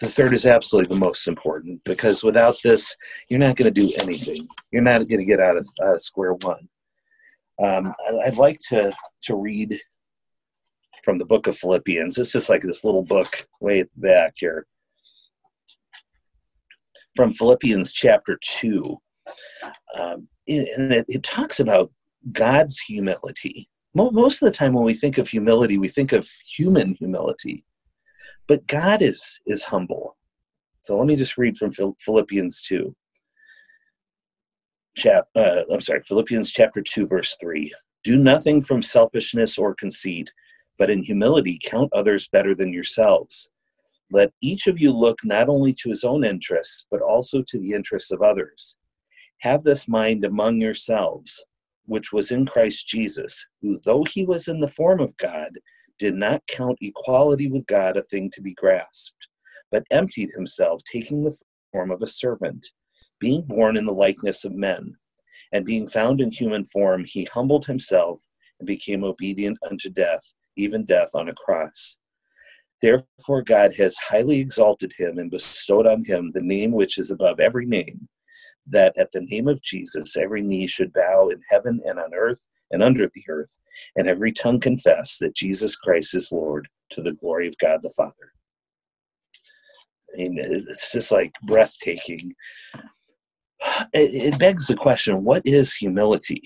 the third is absolutely the most important because without this, you're not going to do anything. You're not going to get out of, out of square one. Um, I'd like to to read from the book of Philippians. It's just like this little book way back here. From Philippians chapter 2. Um, and it, it talks about God's humility. Most of the time, when we think of humility, we think of human humility but God is is humble. So let me just read from Philippians 2. Chap, uh, I'm sorry, Philippians chapter 2, verse 3. Do nothing from selfishness or conceit, but in humility count others better than yourselves. Let each of you look not only to his own interests, but also to the interests of others. Have this mind among yourselves, which was in Christ Jesus, who, though he was in the form of God, did not count equality with God a thing to be grasped, but emptied himself, taking the form of a servant, being born in the likeness of men. And being found in human form, he humbled himself and became obedient unto death, even death on a cross. Therefore, God has highly exalted him and bestowed on him the name which is above every name, that at the name of Jesus every knee should bow in heaven and on earth and under the earth, and every tongue confess that Jesus Christ is Lord to the glory of God the Father. I mean, it's just like breathtaking. It, it begs the question what is humility?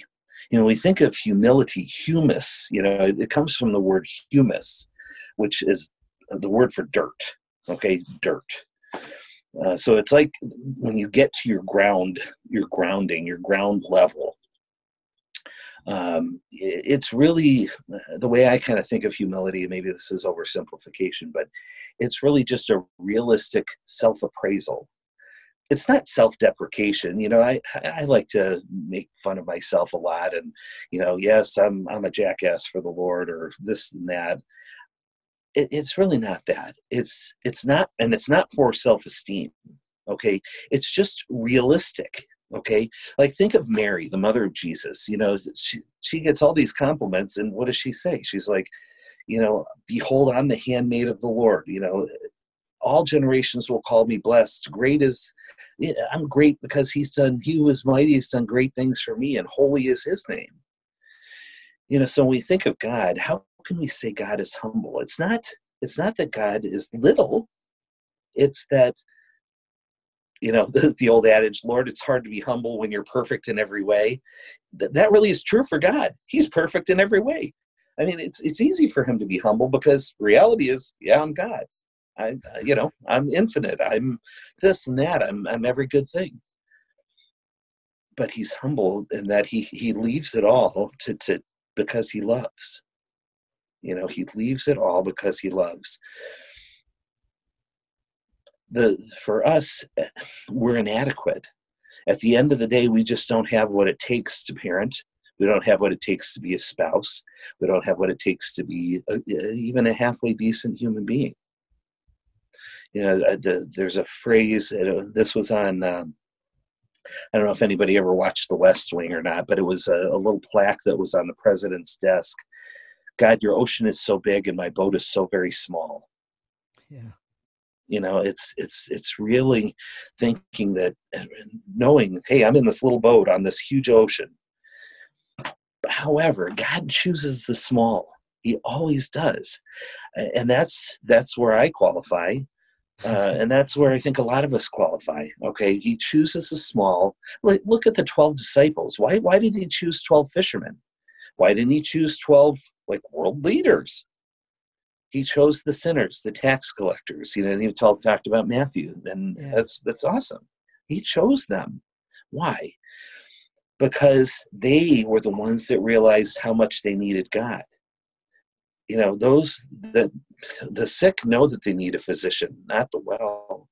You know, we think of humility, humus, you know, it, it comes from the word humus, which is the word for dirt, okay, dirt. Uh, so it's like when you get to your ground, your grounding, your ground level, um, it's really uh, the way I kind of think of humility. Maybe this is oversimplification, but it's really just a realistic self appraisal. It's not self deprecation. You know, I, I like to make fun of myself a lot and, you know, yes, I'm, I'm a jackass for the Lord or this and that. It, it's really not that. It's, it's not, and it's not for self esteem. Okay. It's just realistic okay? Like think of mary the mother of jesus you know she, she gets all these compliments and what does she say? She's like you know behold i'm the handmaid of the lord you know? All generations will call me blessed. Great is i'm great because he's done he is mighty has done great things for me and holy is his name. You know, so when we think of God, how can we say God is humble? It's not it's not that God is little. It's that you know [LAUGHS] the, the, old adage lord it's hard to be humble when you're perfect in every way. Th- that really is true for god. He's perfect in every way. I mean it's it's easy for him to be humble because reality is yeah i'm god. I you know i'm infinite. I'm this and that. I'm i'm every good thing. But he's humble in that he he leaves it all to to because he loves. You know he leaves it all because he loves the for us we're inadequate. At the end of the day we just don't have what it takes to parent. We don't have what it takes to be a spouse. We don't have what it takes to be a, even a halfway decent human being. You know uh, the, there's a phrase uh, this was on um, i don't know if anybody ever watched the west wing or not but it was a, a little plaque that was on the president's desk. God your ocean is so big and my boat is so very small. Yeah you know it's it's it's really thinking that knowing hey i'm in this little boat on this huge ocean. However god chooses the small. He always does. And that's that's where i qualify uh, [LAUGHS] and that's where i think a lot of us qualify. Okay he chooses the small. Like look at the 12 disciples. Why why did he choose 12 fishermen? Why didn't he choose 12 like world leaders he chose the sinners, the tax collectors. You know, he talked talked about Matthew, and yeah. that's that's awesome. He chose them. Why? Because they were the ones that realized how much they needed God. You know, those that the sick know that they need a physician, not the well.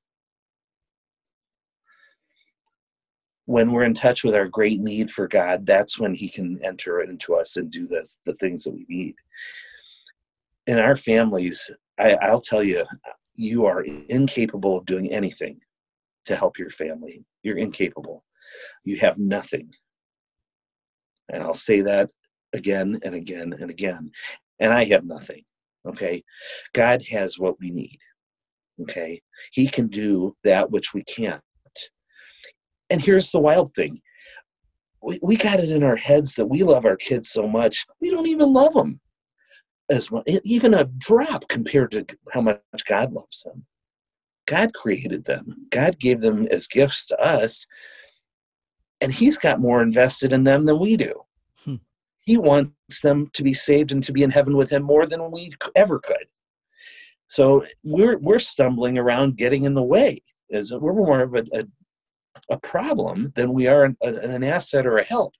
When we're in touch with our great need for God, that's when He can enter into us and do this, the things that we need in our families, I, I'll tell you, you are incapable of doing anything to help your family. You're incapable. You have nothing. And I'll say that again and again and again. And I have nothing. Okay. God has what we need. Okay. He can do that which we can't. And here's the wild thing we, we got it in our heads that we love our kids so much, we don't even love them as well, even a drop compared to how much God loves them. God created them. God gave them as gifts to us, and He's got more invested in them than we do. Hmm. He wants them to be saved and to be in heaven with Him more than we ever could. So we're we're stumbling around, getting in the way. Is we're more of a, a, a problem than we are an, an asset or a help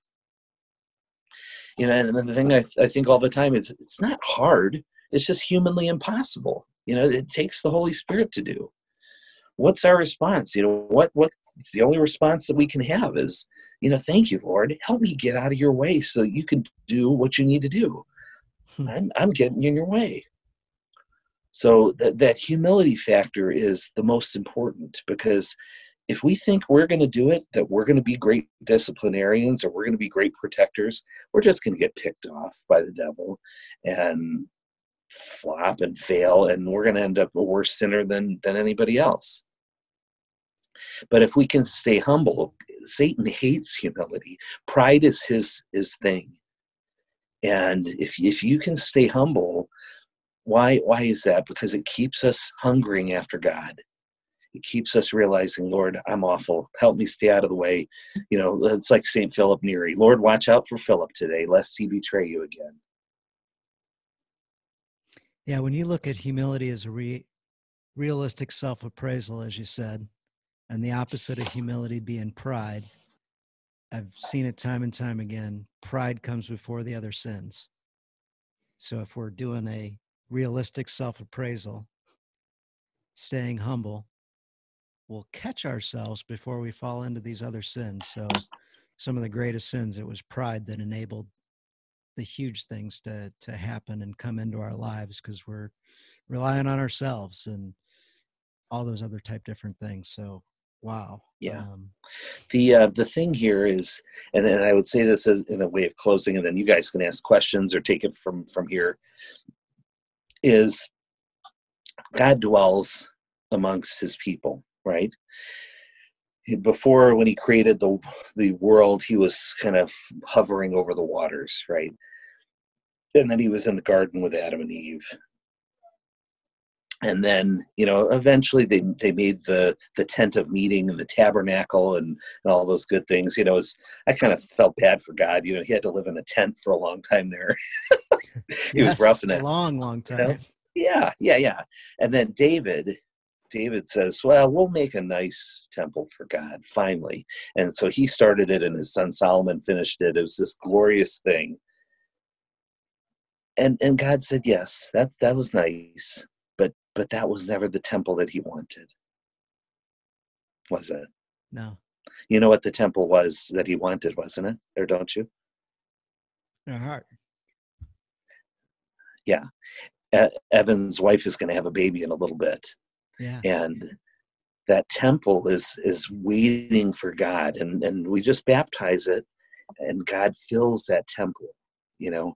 you know and the thing I, I think all the time is it's not hard. It's just humanly impossible. You know it takes the holy spirit to do. What's our response? You know what what's the only response that we can have is you know thank you lord. Help me get out of your way so you can do what you need to do. Hmm. I'm, I'm getting in your way. So that, that humility factor is the most important because if we think we're going to do it, that we're going to be great disciplinarians or we're going to be great protectors, we're just going to get picked off by the devil and flop and fail, and we're going to end up a worse sinner than than anybody else. But if we can stay humble, Satan hates humility. Pride is his his thing. And if if you can stay humble, why why is that? Because it keeps us hungering after God it keeps us realizing, Lord, I'm awful. Help me stay out of the way. You know, it's like St. Philip Neri. Lord, watch out for Philip today, lest he betray you again. Yeah, when you look at humility as a re- realistic self appraisal, as you said, and the opposite of humility being pride, I've seen it time and time again. Pride comes before the other sins. So if we're doing a realistic self appraisal, staying humble, we'll catch ourselves before we fall into these other sins. So, some of the greatest sins, it was pride that enabled the huge things to to happen and come into our lives because we're relying on ourselves and all those other type different things. So, wow. Yeah. Um, the uh, the thing here is, and, and I would say this as in a way of closing, and then you guys can ask questions or take it from from here. Is God dwells amongst His people right? Before, when he created the the world, he was kind of hovering over the waters, right? and then he was in the garden with Adam and Eve. And then, you know, eventually they they made the the tent of meeting and the tabernacle and, and all those good things. You know, was, I kind of felt bad for God. You know, he had to live in a tent for a long time there. [LAUGHS] he yes, was roughing it. A long, long time. You know? Yeah, yeah, yeah. And then David, David says, Well, we'll make a nice temple for God, finally. And so he started it, and his son Solomon finished it. It was this glorious thing. And and God said yes that, that was nice but but that was never the temple that he wanted. Was it? No. You know what the temple was that he wanted wasn't it? Or don't you? Your heart. Yeah. Evan's wife is going to have a baby in a little bit yeah. And that temple is is waiting for god and and we just baptize it and god fills that temple you know?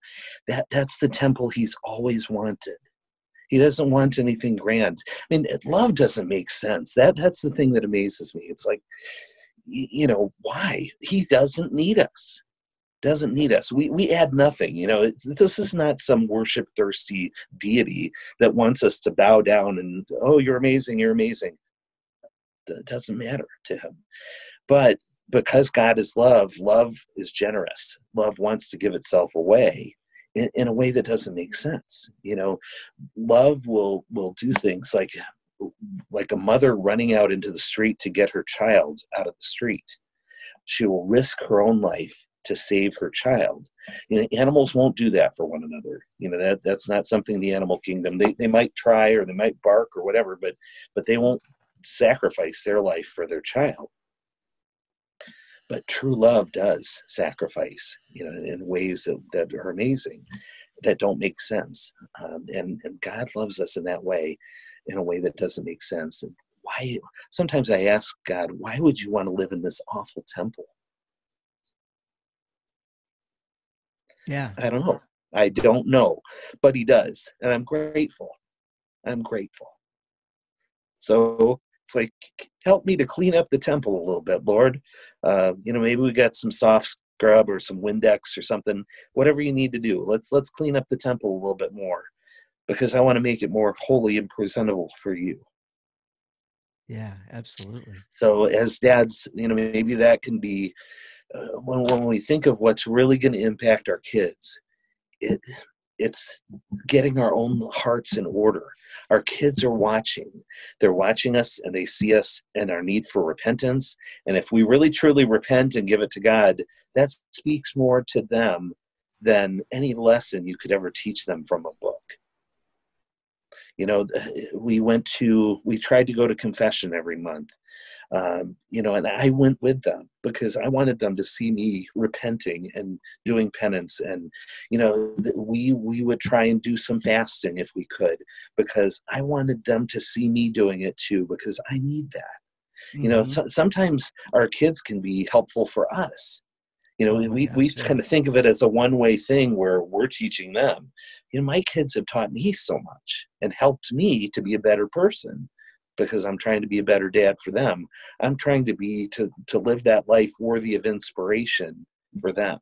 That that's the temple he's always wanted. He doesn't want anything grand. I mean love doesn't make sense. That that's the thing that amazes me. It's like you know why? He doesn't need us doesn't need us we we add nothing you know this is not some worship thirsty deity that wants us to bow down and oh you're amazing you're amazing it doesn't matter to him but because God is love, love is generous. Love wants to give itself away in, in, a way that doesn't make sense. You know, love will will do things like like a mother running out into the street to get her child out of the street. She will risk her own life to save her child. You know, animals won't do that for one another. You know that that's not something in the animal kingdom. They they might try or they might bark or whatever, but but they won't sacrifice their life for their child but true love does sacrifice you know in ways that, that are amazing that don't make sense um, and and god loves us in that way in a way that doesn't make sense and why sometimes i ask god why would you want to live in this awful temple yeah. I don't know. I don't know. But he does and i'm grateful. I'm grateful. So it's like help me to clean up the temple a little bit lord. Uh, you know maybe we got some soft scrub or some windex or something. Whatever you need to do let's let's clean up the temple a little bit more because i want to make it more holy and presentable for you. Yeah absolutely. So as dads you know maybe that can be when, when we think of what's really going to impact our kids it it's getting our own hearts in order. Our kids are watching. They're watching us and they see us and our need for repentance. And if we really truly repent and give it to god that speaks more to them than any lesson you could ever teach them from a book. You know we went to we tried to go to confession every month um, you know, and I went with them because I wanted them to see me repenting and doing penance, and you know, we we would try and do some fasting if we could because I wanted them to see me doing it too because I need that. Mm-hmm. You know, mm-hmm. so, sometimes our kids can be helpful for us. You know, oh we, we kind of think of it as a one way thing where we're teaching them. You know, my kids have taught me so much and helped me to be a better person because I'm trying to be a better dad for them. I'm trying to be to to live that life worthy of inspiration for them.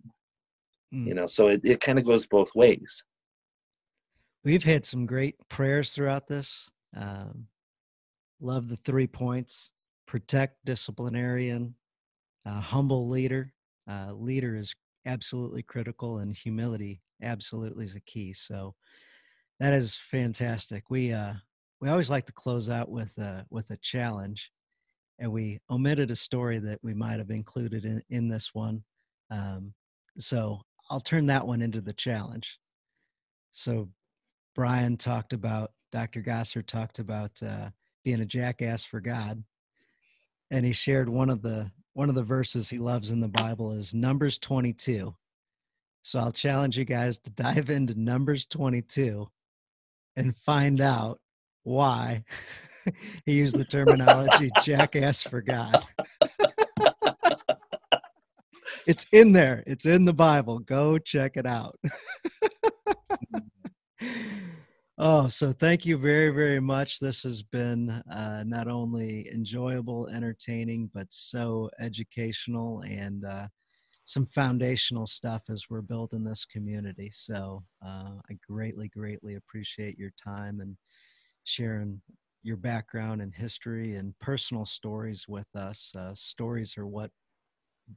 Mm. You know, so it, it kind of goes both ways. We've had some great prayers throughout this. Um, love the three points: protect, disciplinarian, uh, humble leader. Uh, leader is absolutely critical, and humility absolutely is a key. So that is fantastic. We uh, we always like to close out with a, with a challenge and we omitted a story that we might have included in, in this one um, so i'll turn that one into the challenge. So brian talked about dr Gosser talked about uh, being a jackass for god and he shared one of the one of the verses he loves in the bible is numbers 22 so i'll challenge you guys to dive into numbers 22 and find out why [LAUGHS] he used the terminology jackass for God. it's in there, it's in the Bible. Go check it out. [LAUGHS] oh, so thank you very, very much. This has been uh, not only enjoyable, entertaining, but so educational and uh, some foundational stuff as we're building this community. So uh, I greatly, greatly appreciate your time and sharing your background and history and personal stories with us. Uh, stories are what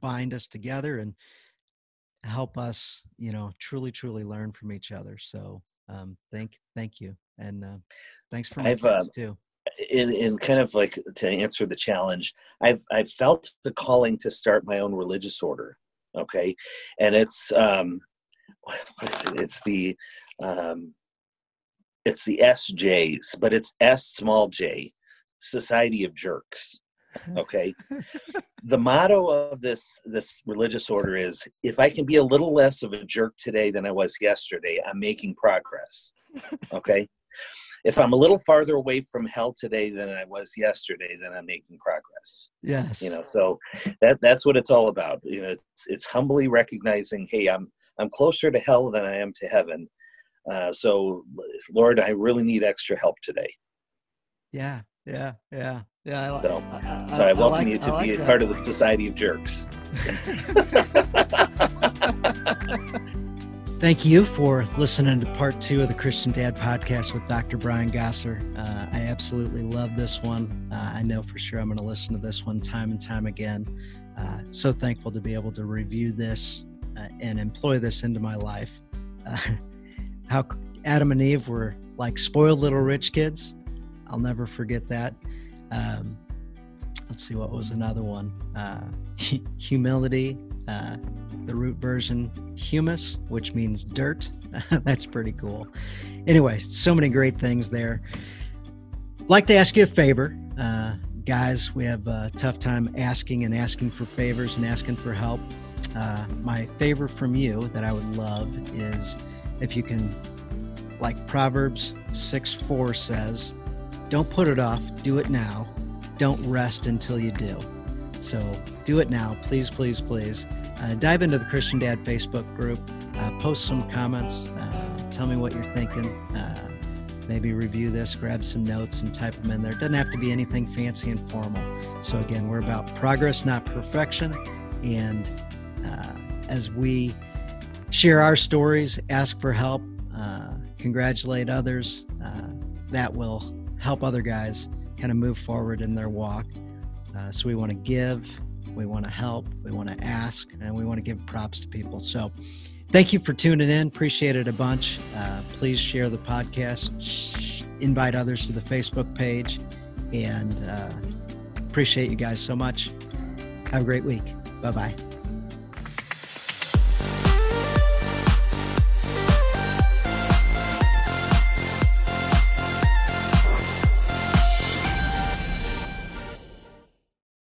bind us together and help us, you know, truly, truly learn from each other. So um, thank, thank you, and uh, thanks for my I've, uh, too. In, in kind of like to answer the challenge, I've I've felt the calling to start my own religious order. Okay, and it's um, [LAUGHS] what is it? It's the um, it's the SJs, but it's S small J, Society of Jerks. Uh-huh. Okay. [LAUGHS] the motto of this this religious order is if I can be a little less of a jerk today than I was yesterday, I'm making progress. Okay. if I'm a little farther away from hell today than I was yesterday, then I'm making progress. Yes. You know, so that that's what it's all about. You know, it's it's humbly recognizing, hey, I'm I'm closer to hell than I am to heaven. Uh, so, Lord, I really need extra help today. Yeah, yeah, yeah, yeah. I, so, I, I, so I welcome like, you to like be a part of the Society of Jerks. [LAUGHS] Thank you for listening to part two of the Christian Dad podcast with Dr. Brian Gosser. Uh, I absolutely love this one. Uh, I know for sure I'm going to listen to this one time and time again. Uh, so thankful to be able to review this uh, and employ this into my life. How Adam and Eve were like spoiled little rich kids. I'll never forget that. Um, let's see, what was another one? Uh, humility, uh, the root version, humus, which means dirt. [LAUGHS] That's pretty cool. Anyway, so many great things there. Like to ask you a favor. Uh, guys, we have a tough time asking and asking for favors and asking for help. Uh, my favor from you that I would love is if you can, like Proverbs 6 4 says, don't put it off, do it now. Don't rest until you do. So do it now, please, please, please. Uh, dive into the Christian Dad Facebook group, uh, post some comments, uh, tell me what you're thinking. Uh, maybe review this, grab some notes, and type them in there. It doesn't have to be anything fancy and formal. So, again, we're about progress, not perfection. And uh, as we share our stories, ask for help, uh, congratulate others. Uh, that will help other guys kind of move forward in their walk. Uh, so we want to give, we want to help, we want to ask, and we want to give props to people. So thank you for tuning in. Appreciate it a bunch. Uh, please share the podcast, invite others to the Facebook page, and uh, appreciate you guys so much. Have a great week. Bye bye.